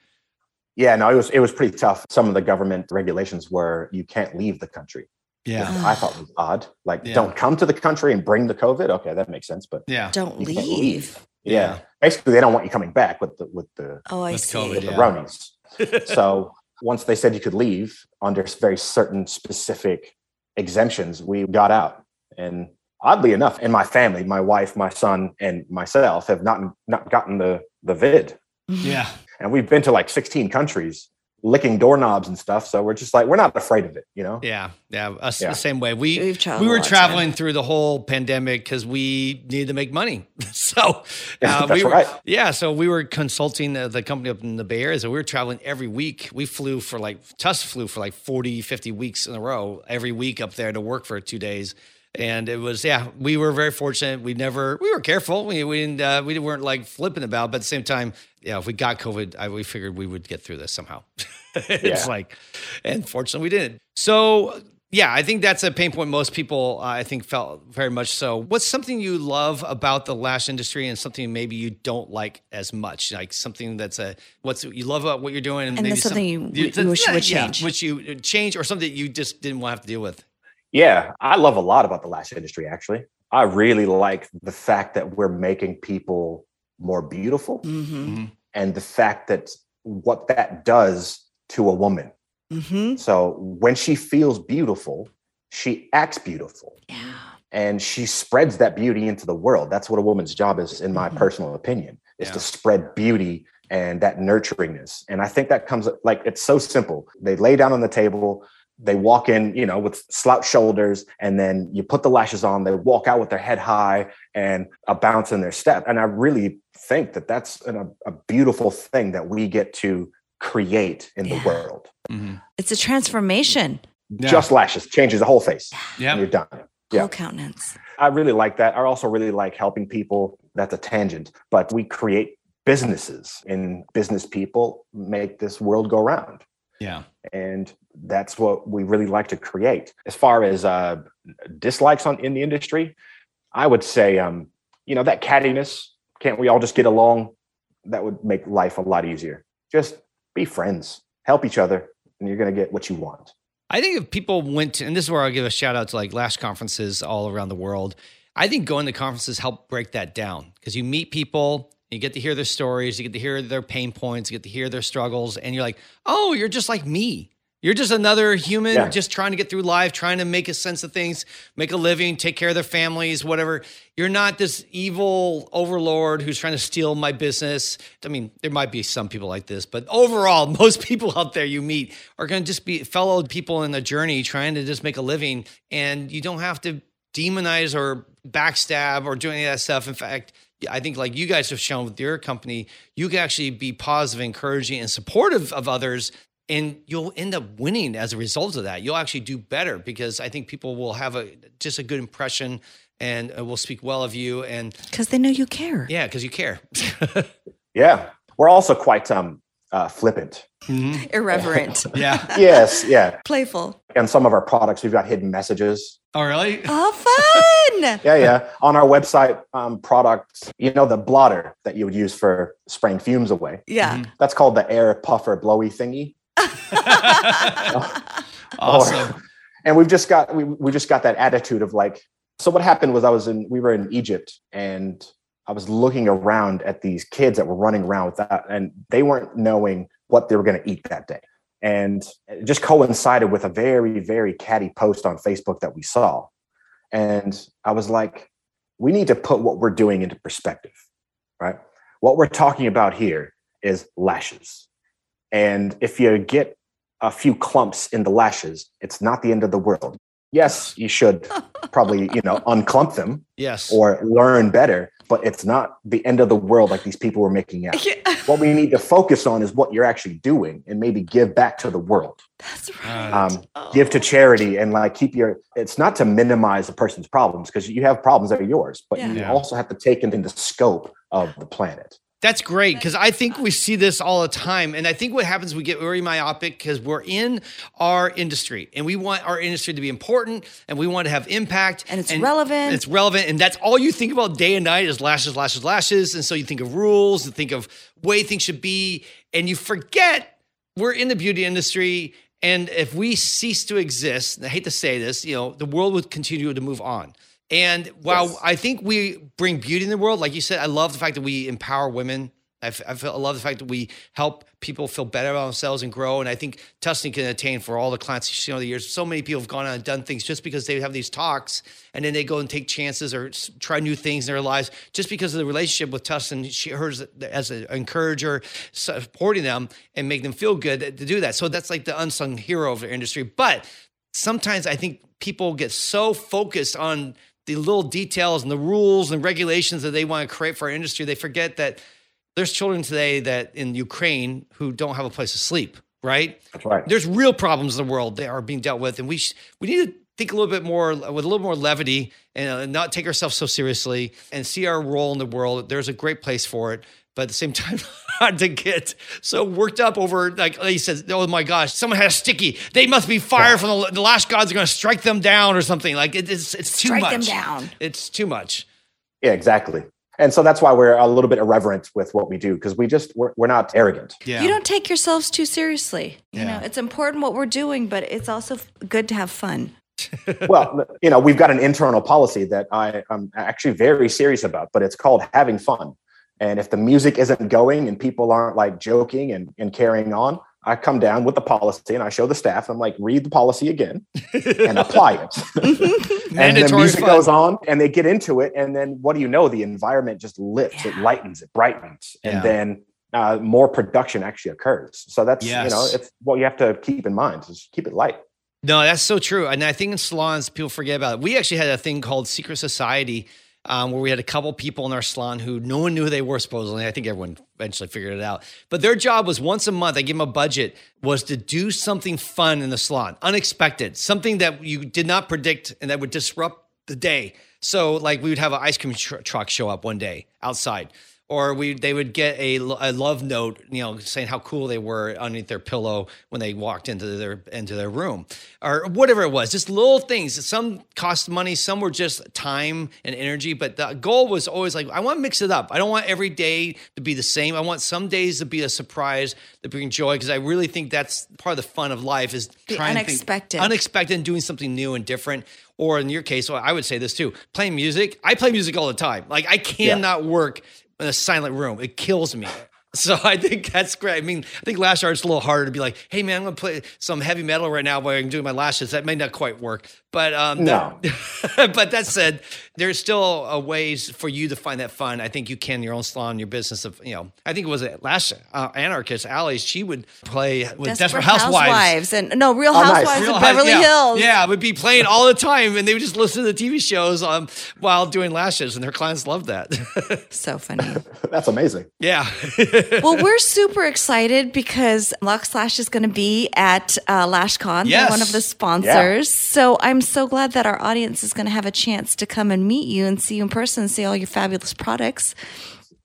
Yeah, no, it was it was pretty tough. Some of the government regulations were you can't leave the country. Yeah, I thought was odd. Like, Yeah. don't come to the country and bring the COVID. Okay, that makes sense. But yeah, Don't you can't leave. Yeah. Yeah. basically, they don't want you coming back with the with the Oh, I With see. COVID, with yeah. the Ronies. so once they said you could leave under very certain specific exemptions, we got out. And oddly enough, in my family, my wife, my son, and myself have not not gotten the the vid. yeah. And we've been to like 16 countries licking doorknobs and stuff. So we're just like, we're not afraid of it, you know? Yeah, yeah, us Yeah. the same way. We We've traveled we a were lot, too. traveling through the whole pandemic because we needed to make money. so uh, That's we were, right. yeah, so we were consulting the, the company up in the Bay Area. So we were traveling every week. We flew for like Tuss flew for like 40, 50 weeks in a row every week up there to work for two days. And it was, yeah, we were very fortunate. We never, we were careful. We, we didn't, uh, we weren't like flipping about, but at the same time, yeah, if we got COVID, I, we figured we would get through this somehow. it's Yeah. like, and fortunately we didn't. So yeah, I think that's a pain point most people uh, I think felt very much so. What's something you love about the lash industry and something maybe you don't like as much? Like something that's a what's you love about what you're doing and, And maybe there's something you- you that's- wish you would yeah, change. which you change or something that you just didn't want to have to deal with. Yeah, I love a lot about the lash industry, actually. I really like the fact that we're making people more beautiful Mm-hmm. and the fact that what that does to a woman. Mm-hmm. So when she feels beautiful, she acts beautiful Yeah. and she spreads that beauty into the world. That's what a woman's job is, in my Mhm. personal opinion, is Yeah. to spread beauty and that nurturingness. And I think that comes like it's so simple. They lay down on the table, they walk in, you know, with slouch shoulders, and then you put the lashes on. They walk out with their head high and a bounce in their step. And I really think that that's an, a, a beautiful thing that we get to create in Yeah. the world. Mm-hmm. It's a transformation. Yeah. Just lashes changes the whole face. Yeah. And you're done. Yeah. Whole countenance. I really like that. I also really like helping people. That's a tangent, but we create businesses and business people make this world go round. Yeah. And that's what we really like to create. As far as uh, dislikes on in the industry, I would say, um, you know, that cattiness. Can't we all just get along? That would make life a lot easier. Just be friends, help each other, and you're going to get what you want. I think if people went to, and this is where I'll give a shout out to like lash conferences all around the world. I think going to conferences help break that down because you meet people, you get to hear their stories, you get to hear their pain points, you get to hear their struggles, and you're like, oh, you're just like me. You're just another human Yeah. just trying to get through life, trying to make a sense of things, make a living, take care of their families, whatever. You're not this evil overlord who's trying to steal my business. I mean, there might be some people like this, but overall, most people out there you meet are going to just be fellow people in the journey trying to just make a living. And you don't have to demonize or backstab or do any of that stuff. In fact, I think like you guys have shown with your company, you can actually be positive, encouraging, and supportive of others and you'll end up winning as a result of that. You'll actually do better because I think people will have a just a good impression and uh, will speak well of you. And Because they know you care. yeah, because you care. Yeah, we're also quite um, uh, flippant. Irreverent. yeah. Yes, yeah. Playful. And some of our products, we've got hidden messages. Oh, really? Oh, fun. Yeah, yeah. On our website, um, products, you know, the blotter that you would use for spraying fumes away. yeah. That's called the air puffer blowy thingy. awesome. Or- and we've just got we we just got that attitude of like. So what happened was I was in we were in Egypt and I was looking around at these kids that were running around with that, and they weren't knowing what they were going to eat that day. And it just coincided with a very, very catty post on Facebook that we saw. And I was like, we need to put what we're doing into perspective, right? What we're talking about here is lashes. And if you get a few clumps in the lashes, it's not the end of the world. Yes, you should probably, you know, unclump them Yes. or learn better, but it's not the end of the world like these people were making out. What we need to focus on is what you're actually doing and maybe give back to the world. That's right. Um, give to charity and like keep your it's not to minimize a person's problems because you have problems that are yours but you Yeah. also have to take it in the scope of the planet That's great because I think we see this all the time. And I think what happens, we get very myopic because we're in our industry and we want our industry to be important and we want to have impact. And it's relevant. It's relevant. And that's all you think about day and night is lashes, lashes, lashes. And so you think of rules, you think of way things should be, and you forget we're in the beauty industry. And if we cease to exist, and I hate to say this, you know, the world would continue to move on. And while Yes. I think we bring beauty in the world, like you said, I love the fact that we empower women. I, f- I, feel, I love the fact that we help people feel better about themselves and grow. And I think Tustin can attain for all the clients she's seen over the years. So many people have gone on and done things just because they have these talks and then they go and take chances or s- try new things in their lives just because of the relationship with Tustin. She hers as an encourager, supporting them and make them feel good to do that. So that's like the unsung hero of the industry. But sometimes I think people get so focused on the little details and the rules and regulations that they want to create for our industry, they forget that there's children today that in Ukraine who don't have a place to sleep, right? that's right There's real problems in the world that are being dealt with, and we sh- we need to think a little bit more with a little more levity and uh, not take ourselves so seriously and see our role in the world. There's a great place for it. But at the same time, not to get so worked up over, like he says, oh my gosh, someone had a sticky. They must be fired from the, the last gods are going to strike them down or something. Like it, it's it's too Strike much. them down. It's too much. yeah exactly and so that's why we're a little bit irreverent with what we do because we just we're, we're not arrogant Yeah. You don't take yourselves too seriously. You Yeah. know, it's important what we're doing, but it's also good to have fun. well you know we've got an internal policy that i am actually very serious about but it's called having fun and if the music isn't going and people aren't like joking and, and carrying on i come down with the policy and i show the staff i'm like read the policy again and apply it and the music fun. goes on and they get into it and then what do you know the environment just lifts it lightens it brightens and then uh, more production actually occurs. So that's you know it's what you have to keep in mind. Is keep it light. No, that's so true. And I think in salons, people forget about it. We actually had a thing called Secret Society um, where we had a couple people in our salon who no one knew who they were, supposedly. I think everyone eventually figured it out. But their job was once a month, I gave them a budget, was to do something fun in the salon, unexpected, something that you did not predict and that would disrupt the day. So, like, we would have an ice cream tr- truck show up one day outside or we they would get a, a love note, you know, saying how cool they were underneath their pillow when they walked into their into their room, or whatever it was. Just little things. Some cost money, some were just time and energy. But the goal was always like, I want to mix it up. I don't want every day to be the same. I want some days to be a surprise that bring joy because I really think that's part of the fun of life is The trying to think- unexpected. unexpected and doing something new and different. Or in your case, well, I would say this too: playing music. I play music all the time. Like I cannot work in a silent room. It kills me. So I think that's great. I mean, I think lash art's a little harder to be like, hey man, I'm gonna play some heavy metal right now while I'm doing my lashes. That may not quite work. But um No. that- but that said, there's still uh, ways for you to find that fun. I think you can your own salon, your business of you know. I think it was a lash uh, anarchist Allie. She would play with Desperate, Housewives. and no Real Oh, nice. Housewives Real of House- Beverly yeah. Hills. Yeah, would be playing all the time, and they would just listen to the TV shows um, while doing lashes, and their clients loved that. so funny. That's amazing. yeah, well, we're super excited because Locks Lash is going to be at uh, LashCon, Yes. one of the sponsors. So I'm so glad that our audience is going to have a chance to come and meet you and see you in person and see all your fabulous products.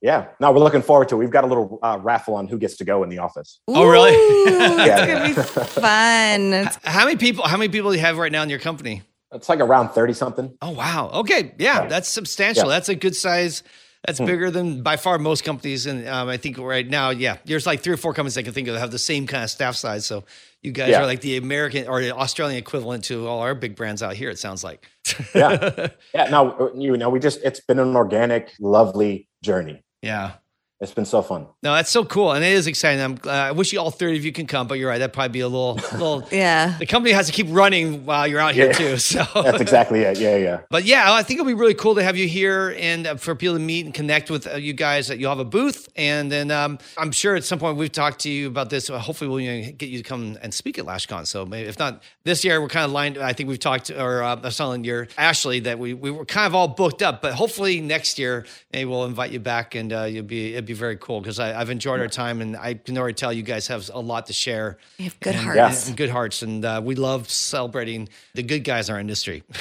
Yeah. No, we're looking forward to. it. We've got a little uh, raffle on who gets to go in the office. Oh, really? Ooh, it's Yeah. going to be fun. It's- how many people? How many people do you have right now in your company? It's like around thirty something. Oh wow. Okay, yeah, Yeah. that's substantial. Yeah. That's a good size. That's bigger than by far most companies, and um, I think right now, yeah, there's like three or four companies I can think of that have the same kind of staff size. So you guys Yeah. are like the American or the Australian equivalent to all our big brands out here. It sounds like. Yeah. Yeah. No, you know, we just it's been an organic, lovely journey. yeah. It's been so fun. No, that's so cool, and it is exciting. I'm, uh, I wish you all thirty of you can come, but you're right. That'd probably be a little, little. yeah. The company has to keep running while you're out here Yeah. too. So That's exactly it. Yeah, yeah. But yeah, I think it'll be really cool to have you here and uh, for people to meet and connect with uh, you guys. That you'll have a booth, and then um, I'm sure at some point we've talked to you about this. Hopefully, we'll you know, get you to come and speak at LashCon. So maybe if not this year, we're kind of lined. I think we've talked, or uh, I was telling your Ashley that we we were kind of all booked up. But hopefully next year, maybe we'll invite you back, and uh, you'll be it'd be very cool because I've enjoyed our time, and I can already tell you guys have a lot to share. You have good and, hearts. Yes. and good hearts, and uh, we love celebrating the good guys in our industry.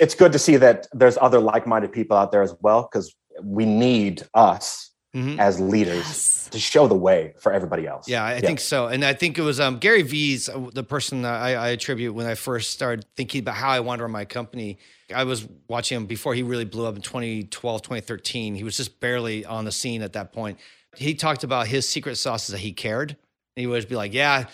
It's good to see that there's other like-minded people out there as well, because we need us Mhm. as leaders Yes. to show the way for everybody else. Yeah, I think so. And I think it was um, Gary Vee's uh, the person that I, I attribute when I first started thinking about how I wanted to run my company. I was watching him before he really blew up in 2012, 2013. He was just barely on the scene at that point. He talked about his secret sauce is that he cared. And he would be like, yeah,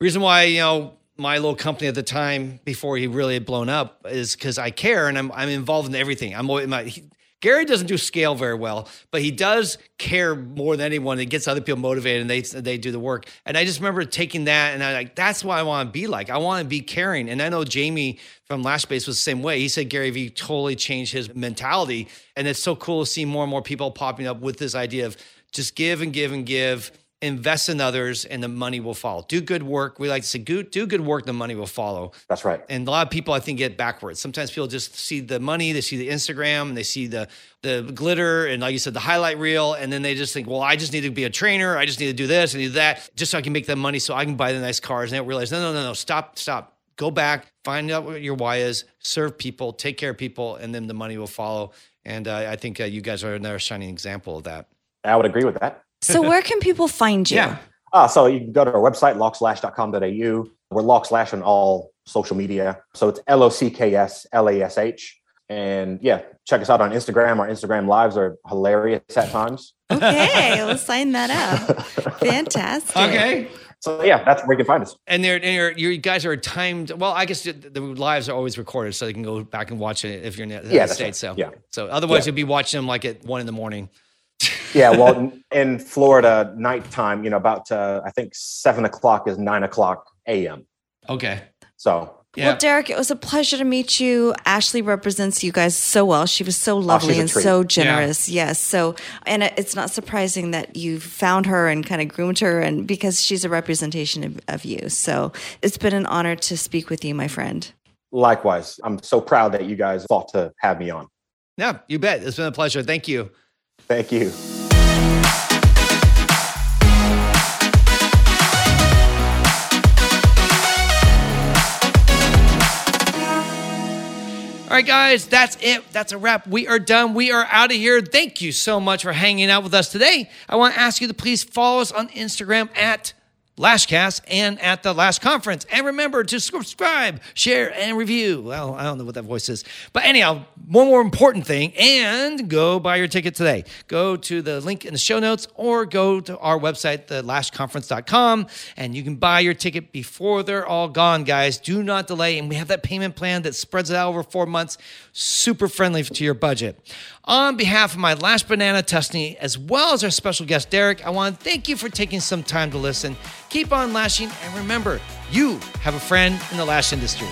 reason why, you know, my little company at the time before he really had blown up is because I care and I'm, I'm involved in everything. I'm always, my, he, Gary doesn't do scale very well, but he does care more than anyone. It gets other people motivated and they they do the work. And I just remember taking that and I like that's what I want to be like. I want to be caring. And I know Jamie from Last Base was the same way. He said Gary Vee totally changed his mentality. And it's so cool to see more and more people popping up with this idea of just give and give and give invest in others and the money will follow do good work we like to say do do good work the money will follow That's right. and a lot of people I think get backwards. Sometimes people just see the money, they see the Instagram, and they see the the glitter, and like you said, the highlight reel, and then they just think, well, I just need to be a trainer, I just need to do this and do that, just so I can make that money, so I can buy the nice cars. And they realize, no, no, no, no, stop, stop, go back, find out what your why is, serve people, take care of people, and then the money will follow. And uh, I think uh, you guys are another shining example of that. I would agree with that. So where can people find you? Yeah. Uh, so you can go to our website, lockslash.com.au. We're lockslash on all social media. So it's L O C K S L A S H. And yeah, check us out on Instagram. Our Instagram lives are hilarious at times. Okay, we'll sign that up. Fantastic. Okay. So yeah, that's where you can find us. And they're, and you're, you guys are timed. Well, I guess the, the lives are always recorded, so you can go back and watch it if you're in the United Yeah, that's States. right. So Yeah. So otherwise, Yeah. you'll be watching them like at one in the morning. Yeah, well, in- in Florida, nighttime, you know, about uh, I think seven o'clock is nine o'clock a.m. Okay. So Yeah. Well, Derek, it was a pleasure to meet you. Ashley represents you guys so well. She was so lovely a and so generous. Yes. So, and it's not surprising that you found her and kind of groomed her, and because she's a representation of, of you. So, it's been an honor to speak with you, my friend. Likewise, I'm so proud that you guys thought to have me on. Yeah, you bet. It's been a pleasure. Thank you. Thank you. All right, guys, that's it. That's a wrap. We are done. We are out of here. Thank you so much for hanging out with us today. I want to ask you to please follow us on Instagram at Lashcast and at the Lash Conference. And remember to subscribe, share, and review. Well, I don't know what that voice is. But anyhow, one more important thing and go buy your ticket today. Go to the link in the show notes or go to our website, thelashconference.com, and you can buy your ticket before they're all gone, guys. Do not delay. And we have that payment plan that spreads it out over four months, super friendly to your budget. On behalf of my Lash Banana Tusney, as well as our special guest, Derek, I want to thank you for taking some time to listen. Keep on lashing, and remember, you have a friend in the lash industry.